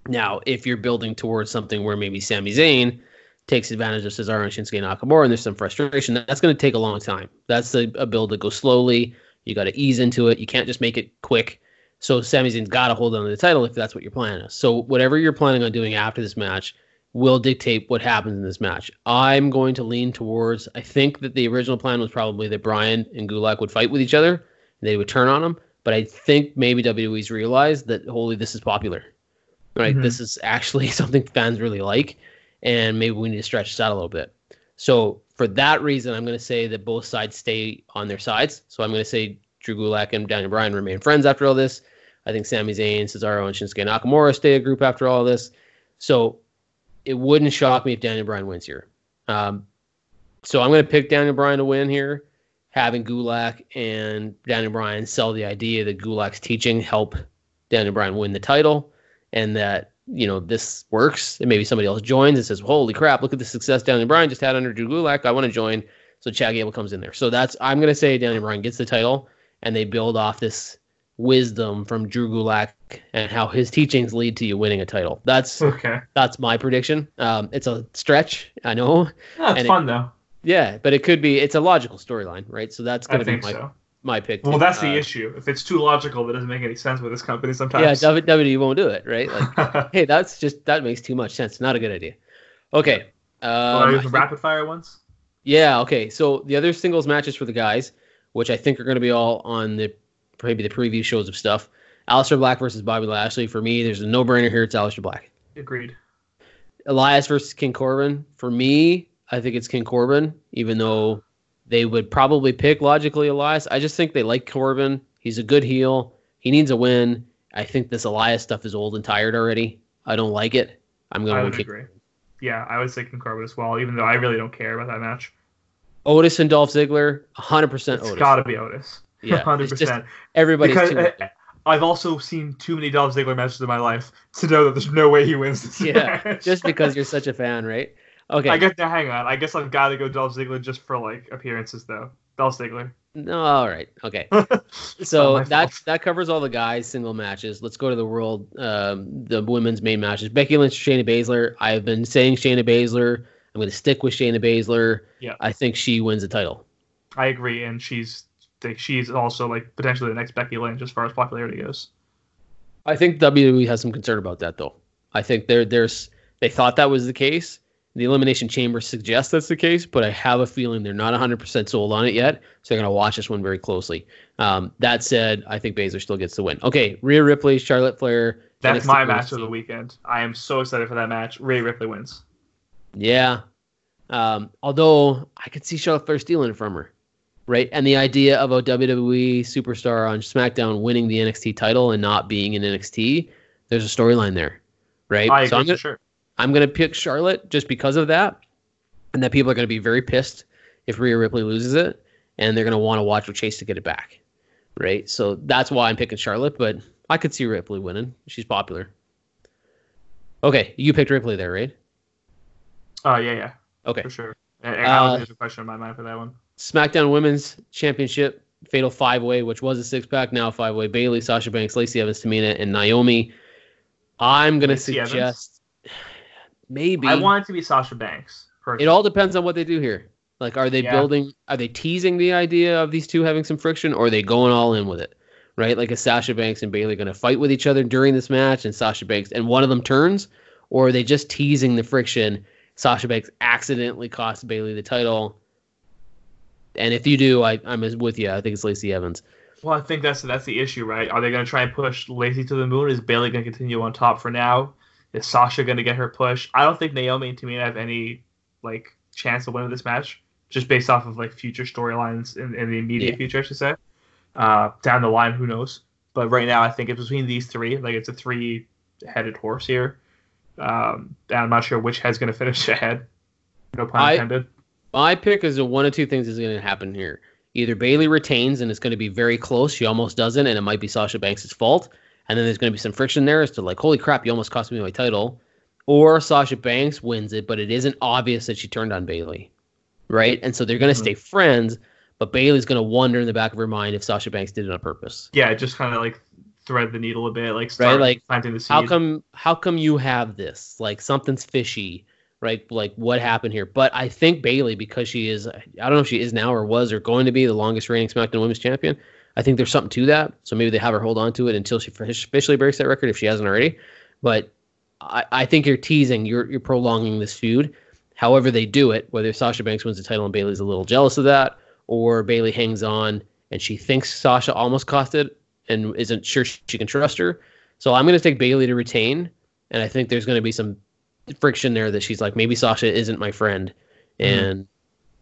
Now, if you're building towards something where maybe Sami Zayn takes advantage of Cesaro and Shinsuke Nakamura and there's some frustration, that's going to take a long time. That's a, a build that goes slowly. You got to ease into it. You can't just make it quick. So Sami Zayn's got to hold on to the title if that's what your plan is. So whatever you're planning on doing after this match will dictate what happens in this match. I'm going to lean towards. I think that the original plan was probably that Bryan and Gulak would fight with each other and they would turn on them. But I think maybe WWE's realized that holy, this is popular, right? Mhm. This is actually [LAUGHS] something fans really like, and maybe we need to stretch this out a little bit. So for that reason, I'm going to say that both sides stay on their sides. So I'm going to say Drew Gulak and Daniel Bryan remain friends after all this. I think Sami Zayn, Cesaro, and Shinsuke Nakamura stay a group after all this. So it wouldn't shock me if Daniel Bryan wins here. Um, so I'm going to pick Daniel Bryan to win here. Having Gulak and Daniel Bryan sell the idea that Gulak's teaching help Daniel Bryan win the title, and that you know this works, and maybe somebody else joins and says, "Holy crap! Look at the success Daniel Bryan just had under Drew Gulak. I want to join." So Chad Gable comes in there. So that's I'm gonna say Daniel Bryan gets the title, and they build off this wisdom from Drew Gulak and how his teachings lead to you winning a title. That's Okay. that's my prediction. Um, it's a stretch, I know. It's it- fun though. Yeah, but it could be. It's a logical storyline, right? So that's I gonna be my so. my pick. Well, that's the Uh, issue. If it's too logical, that doesn't make any sense with this company sometimes. Yeah. WWE won't do it, right? Like, [LAUGHS] hey, that's just that makes too much sense. Not a good idea. Okay. Um, some rapid fire ones. yeah. Okay. So the other singles matches for the guys, which I think are going to be all on the maybe the preview shows of stuff. Aleister Black versus Bobby Lashley. For me, there's a no-brainer here. It's Aleister Black. Agreed. Elias versus King Corbin. For me, I think it's King Corbin, even though they would probably pick logically Elias. I just think they like Corbin. He's a good heel. He needs a win. I think this Elias stuff is old and tired already. I don't like it. I'm I going would with agree. Yeah, I would say King Corbin as well, even though I really don't care about that match. Otis and Dolph Ziggler, 100% It's Otis. got to be Otis. Yeah, hundred it's just percent. everybody's Because too. uh, I've also seen too many Dolph Ziggler matches in my life to know that there's no way he wins this yeah, [LAUGHS] match. just because you're such a fan, right? Okay. I guess now hang on. I guess I've got to go Dolph Ziggler just for like appearances though. Dolph Ziggler. no, all right. Okay. [LAUGHS] So that fault. that covers all the guys single matches. Let's go to the world, um, the women's main matches. Becky Lynch, Shayna Baszler. I've been saying Shayna Baszler. I'm going to stick with Shayna Baszler. Yeah. I think she wins the title. I agree, and she's she's also like potentially the next Becky Lynch as far as popularity goes. I think WWE has some concern about that, though. I think there there's they thought that was the case. The Elimination Chamber suggests that's the case, but I have a feeling they're not 100% sold on it yet. So they're going to watch this one very closely. Um, that said, I think Baszler still gets the win. Okay, Rhea Ripley, Charlotte Flair. That's NXT my match of the weekend. I am so excited for that match. Rhea Ripley wins. Yeah. Um, although I could see Charlotte Flair stealing it from her, right? And the idea of a WWE superstar on SmackDown winning the NXT title and not being in NXT, there's a storyline there, right? I agree so I'm for gonna, sure. I'm gonna pick Charlotte just because of that, and that people are gonna be very pissed if Rhea Ripley loses it, and they're gonna want to watch her chase to get it back, right? So that's why I'm picking Charlotte, but I could see Ripley winning. She's popular. Okay, you picked Ripley there, right? Oh yeah, yeah, Okay. for sure. And, and Uh, there's a question in my mind for that one. SmackDown Women's Championship Fatal Five Way, which was a six pack, now five way. Bayley, Sasha Banks, Lacey Evans, Tamina, and Naomi. I'm gonna Lacey Evans? Maybe I want it to be Sasha Banks. it all depends on what they do here. Like, are they Yeah. building? Are they teasing the idea of these two having some friction, or are they going all in with it? Right? Like, is Sasha Banks and Bayley going to fight with each other during this match, and Sasha Banks and one of them turns, or are they just teasing the friction? Sasha Banks accidentally cost Bayley the title. And if you do, I, I'm with you. I think it's Lacey Evans. Well, I think that's that's the issue, right? Are they going to try and push Lacey to the moon? Is Bayley going to continue on top for now? Is Sasha going to get her push? I don't think Naomi and Tamina have any like chance of winning this match, just based off of like future storylines in, in the immediate Yeah. future, I should say. Uh, down the line, who knows? But right now, I think it's between these three. Like it's a three-headed horse here. Um, I'm not sure which head's going to finish [LAUGHS] ahead. No pun I- intended. My pick is that one of two things is going to happen here. Either Bayley retains and it's going to be very close. She almost doesn't, and it might be Sasha Banks' fault. And then there's going to be some friction there as to like, holy crap, you almost cost me my title. Or Sasha Banks wins it, but it isn't obvious that she turned on Bayley. Right? And so they're going to Mhm. stay friends, but Bayley's going to wonder in the back of her mind if Sasha Banks did it on purpose. Yeah, just kind of like thread the needle a bit, like start like, planting the seed. How come how come you have this? Like something's fishy, right? Like what happened here? But I think Bayley, because she is I don't know if she is now or was or going to be the longest reigning SmackDown Women's Champion. I think there's something to that. So maybe they have her hold on to it until she officially breaks that record if she hasn't already. But I, I think you're teasing, you're you're prolonging this feud. However they do it, whether Sasha Banks wins the title and Bayley's a little jealous of that, or Bayley hangs on and she thinks Sasha almost cost it and isn't sure she can trust her. So I'm going to take Bayley to retain, and I think there's going to be some friction there that she's like, maybe Sasha isn't my friend, mm-hmm. and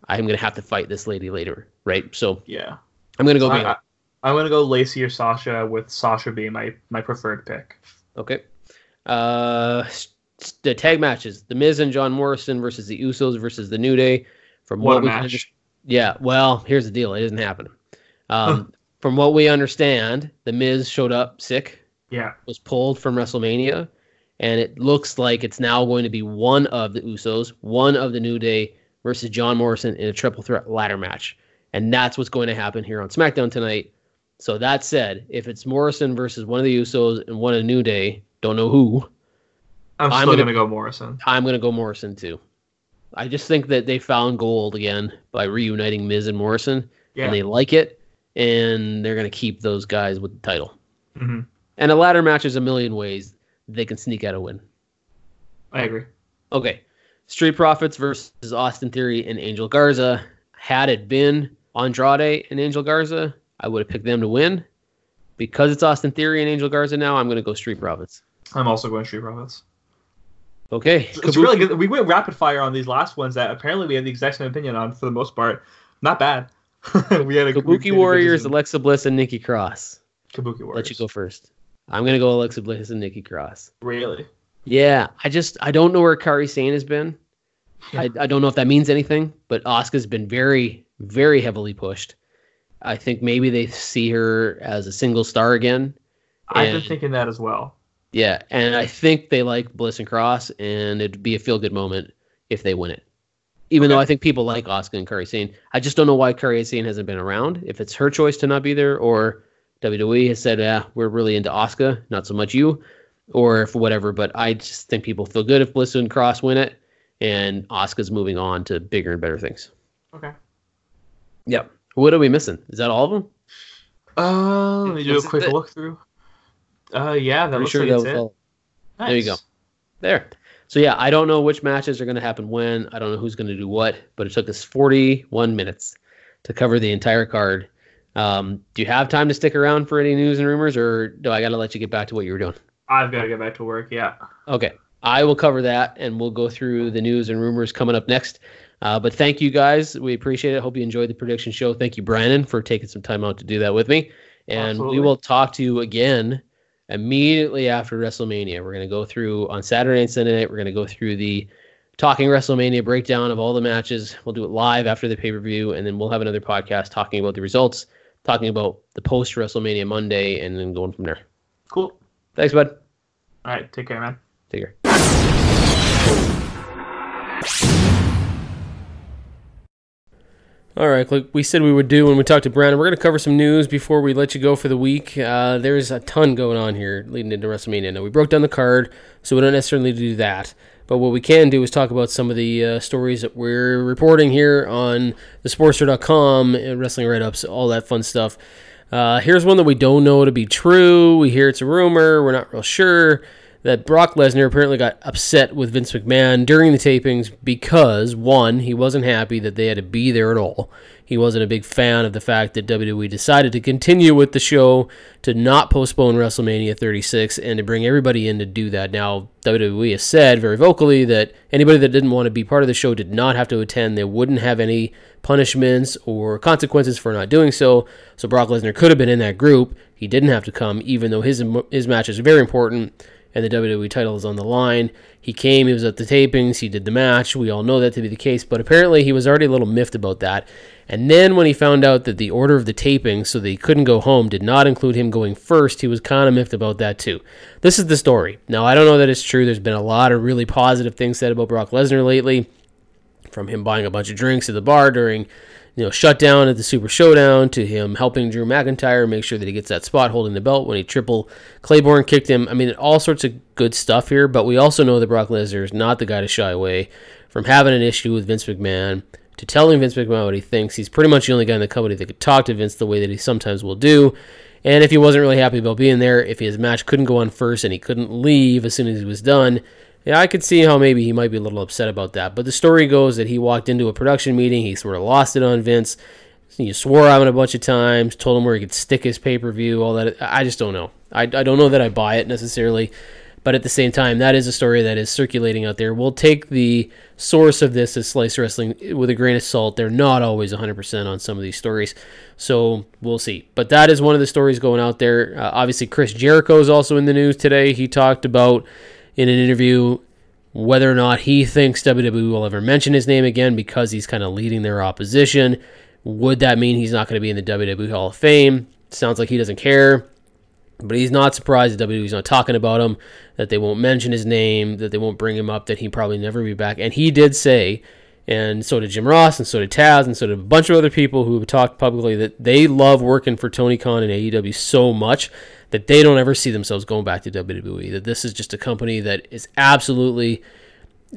I'm going to have to fight this lady later, right? So Yeah. I'm going to go. I, I'm gonna go Lacey or Sasha with Sasha being my my preferred pick. Okay. Uh, the tag matches: The Miz and John Morrison versus the Usos versus the New Day. From What what, we match. under- Yeah, well, here's the deal. It isn't happening. Um, from what we understand, the Miz showed up sick, Yeah. was pulled from WrestleMania, and it looks like it's now going to be one of the Usos, one of the New Day versus John Morrison in a triple threat ladder match. And that's what's going to happen here on SmackDown tonight. So that said, if it's Morrison versus one of the Usos and one of New Day, don't know who, I'm I'm still gonna- gonna go Morrison. I'm going to go Morrison too. I just think that they found gold again by reuniting Miz and Morrison, Yeah. and they like it, and they're going to keep those guys with the title. hmm And a ladder match is a million ways they can sneak out a win. I agree. Okay, Street Profits versus Austin Theory and Angel Garza. Had it been Andrade and Angel Garza, I would have picked them to win. Because it's Austin Theory and Angel Garza now, I'm going to go Street Profits. I'm also going Street Profits. Okay, It's really good. We went rapid fire on these last ones that apparently we had the exact same opinion on for the most part. Not bad. [LAUGHS] we had a we made a Kabuki Warriors. Alexa Bliss, and Nikki Cross. Kabuki Warriors. Let you go first. I'm gonna go Alexa Bliss and Nikki Cross. Really? Yeah, I just I don't know where Kairi Sane has been. I, I don't know if that means anything, but Asuka's been very very heavily pushed. I think maybe they see her as a single star again. I've been thinking that as well. Yeah, and I think they like Bliss and Cross, and it'd be a feel good moment if they win it. Even though I think people like Asuka and Kairi Sane, I just don't know why Kairi Sane hasn't been around. If it's her choice to not be there, or WWE has said, "Yeah, we're really into Asuka, not so much you," or if whatever. But I just think people feel good if Bliss and Cross win it, and Asuka's moving on to bigger and better things. Okay. Yep. What are we missing? Is that all of them? Uh, let me do Was a quick the- look through. Uh, yeah, that Pretty looks sure like that it's it. all. There you go. There. So yeah, I don't know which matches are going to happen when. I don't know who's going to do what, but it took us 41 minutes to cover the entire card. Um, do you have time to stick around for any news and rumors, or do I got to let you get back to what you were doing? I've got to get back to work. Yeah. Okay, I will cover that, and we'll go through the news and rumors coming up next. Uh, but thank you guys, we appreciate it. Hope you enjoyed the prediction show. Thank you, Brandon, for taking some time out to do that with me. And Absolutely. we will talk to you again immediately after WrestleMania. We're going to go through on Saturday and Sunday night. We're going to go through the talking WrestleMania breakdown of all the matches. We'll do it live after the pay per view, and then we'll have another podcast talking about the results, talking about the post WrestleMania Monday, and then going from there. Cool. Thanks, bud. All right. Take care, man. Take care. All right, like we said we would do when we talked to Brandon, we're going to cover some news before we let you go for the week. Uh, there's a ton going on here leading into WrestleMania. Now, we broke down the card, so we don't necessarily do that. But what we can do is talk about some of the uh, stories that we're reporting here on thesportster.com, and wrestling write ups, all that fun stuff. Uh, here's one that we don't know to be true. We hear it's a rumor. We're not real sure that Brock Lesnar apparently got upset with Vince McMahon during the tapings because, one, he wasn't happy that they had to be there at all. He wasn't a big fan of the fact that WWE decided to continue with the show, to not postpone WrestleMania 36, and to bring everybody in to do that. Now, WWE has said very vocally that anybody that didn't want to be part of the show did not have to attend. They wouldn't have any punishments or consequences for not doing so. So Brock Lesnar could have been in that group. He didn't have to come, even though his his match is very important and the WWE title is on the line. He came, he was at the tapings, he did the match. We all know that to be the case, but apparently he was already a little miffed about that. And then when he found out that the order of the tapings, so that he couldn't go home, did not include him going first, he was kind of miffed about that too. This is the story. Now, I don't know that it's true. There's been a lot of really positive things said about Brock Lesnar lately, from him buying a bunch of drinks at the bar during you know, shutdown at the Super Showdown to him helping Drew McIntyre make sure that he gets that spot holding the belt when he triple Claymore kicked him. I mean, all sorts of good stuff here, but we also know that Brock Lesnar is not the guy to shy away from having an issue with Vince McMahon to telling Vince McMahon what he thinks. He's pretty much the only guy in the company that could talk to Vince the way that he sometimes will do. And if he wasn't really happy about being there, if his match couldn't go on first and he couldn't leave as soon as he was done, yeah, I could see how maybe he might be a little upset about that. But the story goes that he walked into a production meeting, he sort of lost it on Vince. He swore at him a bunch of times, told him where he could stick his pay per view, all that. I just don't know. I, I don't know that I buy it necessarily. But at the same time, that is a story that is circulating out there. We'll take the source of this as Slice Wrestling with a grain of salt. They're not always 100% on some of these stories. So we'll see. But that is one of the stories going out there. Uh, obviously, Chris Jericho is also in the news today. He talked about in an interview whether or not he thinks WWE will ever mention his name again because he's kind of leading their opposition. Would that mean he's not going to be in the WWE Hall of Fame? Sounds like he doesn't care. But he's not surprised that WWE's not talking about him, that they won't mention his name, that they won't bring him up, that he probably never be back. And he did say, and so did Jim Ross, and so did Taz, and so did a bunch of other people who have talked publicly that they love working for Tony Khan and AEW so much that they don't ever see themselves going back to WWE. That this is just a company that is absolutely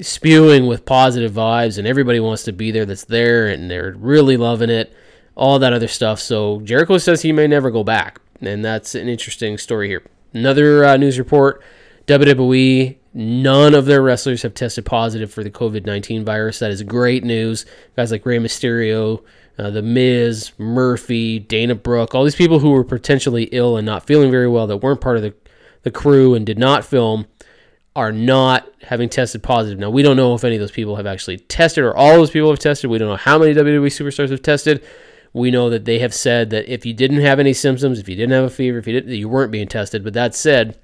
spewing with positive vibes, and everybody wants to be there that's there, and they're really loving it, all that other stuff. So Jericho says he may never go back, and that's an interesting story here. Another uh, news report WWE, none of their wrestlers have tested positive for the COVID 19 virus. That is great news. Guys like Rey Mysterio, uh, The Miz, Murphy, Dana Brooke, all these people who were potentially ill and not feeling very well that weren't part of the, the crew and did not film are not having tested positive. Now, we don't know if any of those people have actually tested or all those people have tested. We don't know how many WWE superstars have tested. We know that they have said that if you didn't have any symptoms, if you didn't have a fever, if you didn't, you weren't being tested. But that said,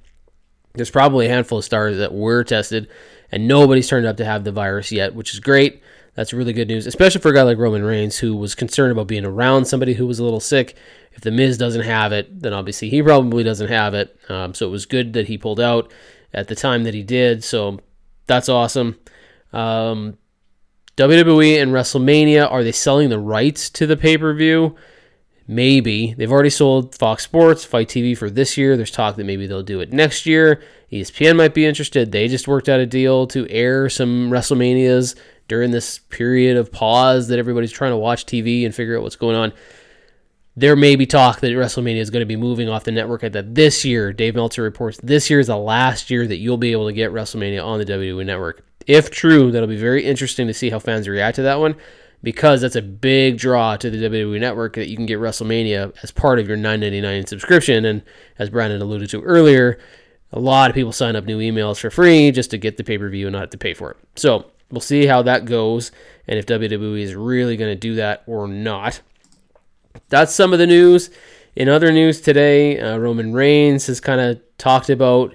there's probably a handful of stars that were tested, and nobody's turned up to have the virus yet, which is great. That's really good news, especially for a guy like Roman Reigns, who was concerned about being around somebody who was a little sick. If The Miz doesn't have it, then obviously he probably doesn't have it. Um, so it was good that he pulled out at the time that he did. So that's awesome. Um, WWE and WrestleMania, are they selling the rights to the pay per view? Maybe. They've already sold Fox Sports, FITE TV for this year. There's talk that maybe they'll do it next year. ESPN might be interested. They just worked out a deal to air some WrestleManias during this period of pause that everybody's trying to watch TV and figure out what's going on. There may be talk that WrestleMania is going to be moving off the network that this year, Dave Meltzer reports, this year is the last year that you'll be able to get WrestleMania on the WWE network. If true, that'll be very interesting to see how fans react to that one because that's a big draw to the WWE network that you can get WrestleMania as part of your 9.99 subscription. And as Brandon alluded to earlier, a lot of people sign up new emails for free just to get the pay per view and not have to pay for it. So we'll see how that goes and if WWE is really going to do that or not. That's some of the news. In other news today, uh, Roman Reigns has kind of talked about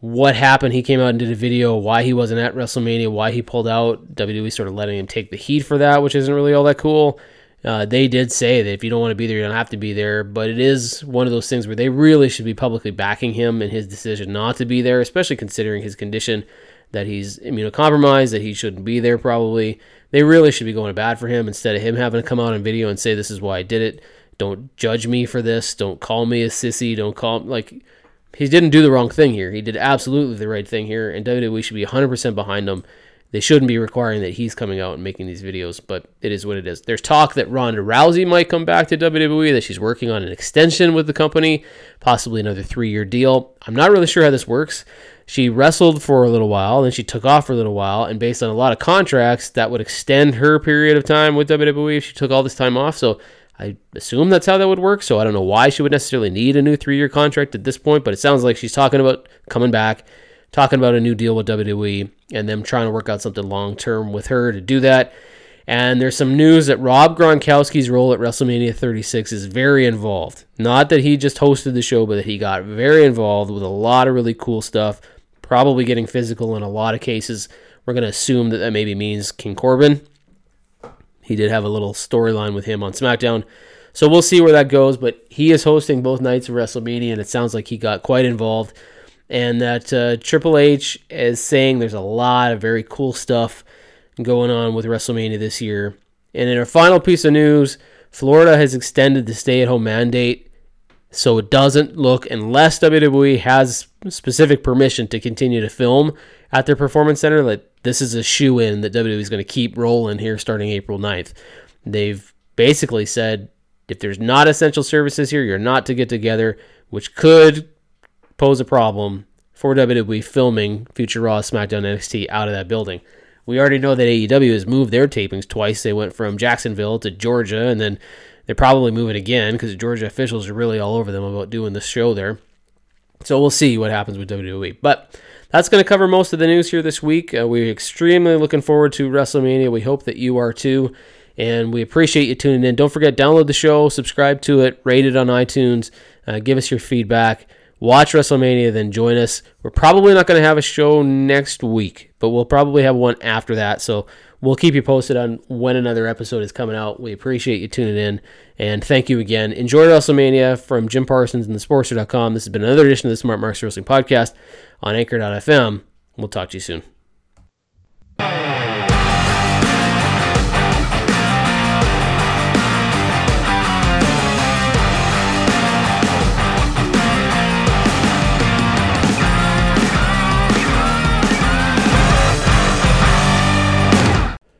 what happened. He came out and did a video why he wasn't at WrestleMania, why he pulled out. WWE sort of letting him take the heat for that, which isn't really all that cool. Uh, they did say that if you don't want to be there, you don't have to be there. But it is one of those things where they really should be publicly backing him in his decision not to be there, especially considering his condition that he's immunocompromised, that he shouldn't be there probably. They really should be going to bad for him instead of him having to come out on video and say, This is why I did it. Don't judge me for this. Don't call me a sissy. Don't call, like, he didn't do the wrong thing here. He did absolutely the right thing here, and WWE should be 100% behind him. They shouldn't be requiring that he's coming out and making these videos, but it is what it is. There's talk that Ronda Rousey might come back to WWE, that she's working on an extension with the company, possibly another three year deal. I'm not really sure how this works. She wrestled for a little while, then she took off for a little while, and based on a lot of contracts, that would extend her period of time with WWE if she took all this time off. So I assume that's how that would work. So I don't know why she would necessarily need a new three year contract at this point, but it sounds like she's talking about coming back, talking about a new deal with WWE, and them trying to work out something long term with her to do that. And there's some news that Rob Gronkowski's role at WrestleMania 36 is very involved. Not that he just hosted the show, but that he got very involved with a lot of really cool stuff, probably getting physical in a lot of cases. We're going to assume that that maybe means King Corbin he did have a little storyline with him on SmackDown. So we'll see where that goes. But he is hosting both nights of WrestleMania, and it sounds like he got quite involved. And that uh, Triple H is saying there's a lot of very cool stuff going on with WrestleMania this year. And in our final piece of news, Florida has extended the stay at home mandate so it doesn't look, unless WWE has specific permission to continue to film at their performance center, that this is a shoe in that WWE is going to keep rolling here starting April 9th. They've basically said if there's not essential services here, you're not to get together, which could pose a problem for WWE filming future Raw, SmackDown, NXT out of that building. We already know that AEW has moved their tapings twice. They went from Jacksonville to Georgia, and then they're move it again because Georgia officials are really all over them about doing the show there. So we'll see what happens with WWE. But that's going to cover most of the news here this week. Uh, we're extremely looking forward to WrestleMania. We hope that you are too. And we appreciate you tuning in. Don't forget, download the show, subscribe to it, rate it on iTunes, uh, give us your feedback. watch WrestleMania, then join us. We're probably not going to have a show next week, but we'll probably have one after that. So we'll keep you posted on when another episode is coming out. We appreciate you tuning in, and thank you again. Enjoy WrestleMania from Jim Parsons and thesportster.com. This has been another edition of the Smart Marks Wrestling Podcast on Anchor.fm. We'll talk to you soon.